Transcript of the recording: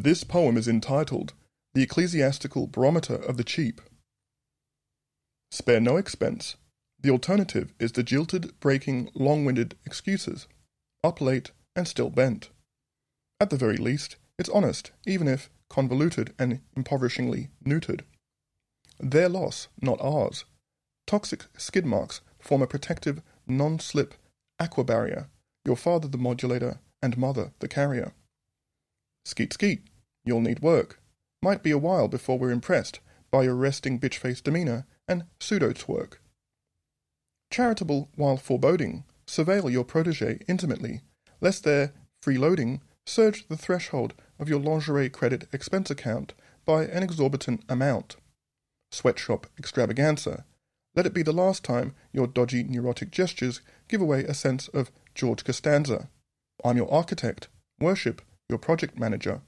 This poem is entitled The Ecclesiastical Barometer of the Cheap. Spare no expense. The alternative is the jilted, breaking, long winded excuses. Up late and still bent. At the very least, it's honest, even if convoluted and impoverishingly neutered. Their loss, not ours. Toxic skid marks form a protective, non slip aqua barrier, your father the modulator, and mother the carrier. Skeet skeet, you'll need work. Might be a while before we're impressed by your resting bitch face demeanor and pseudo twerk. Charitable while foreboding, surveil your protege intimately, lest their freeloading surge the threshold of your lingerie credit expense account by an exorbitant amount. Sweatshop extravaganza. Let it be the last time your dodgy neurotic gestures give away a sense of George Costanza. I'm your architect. Worship your project manager.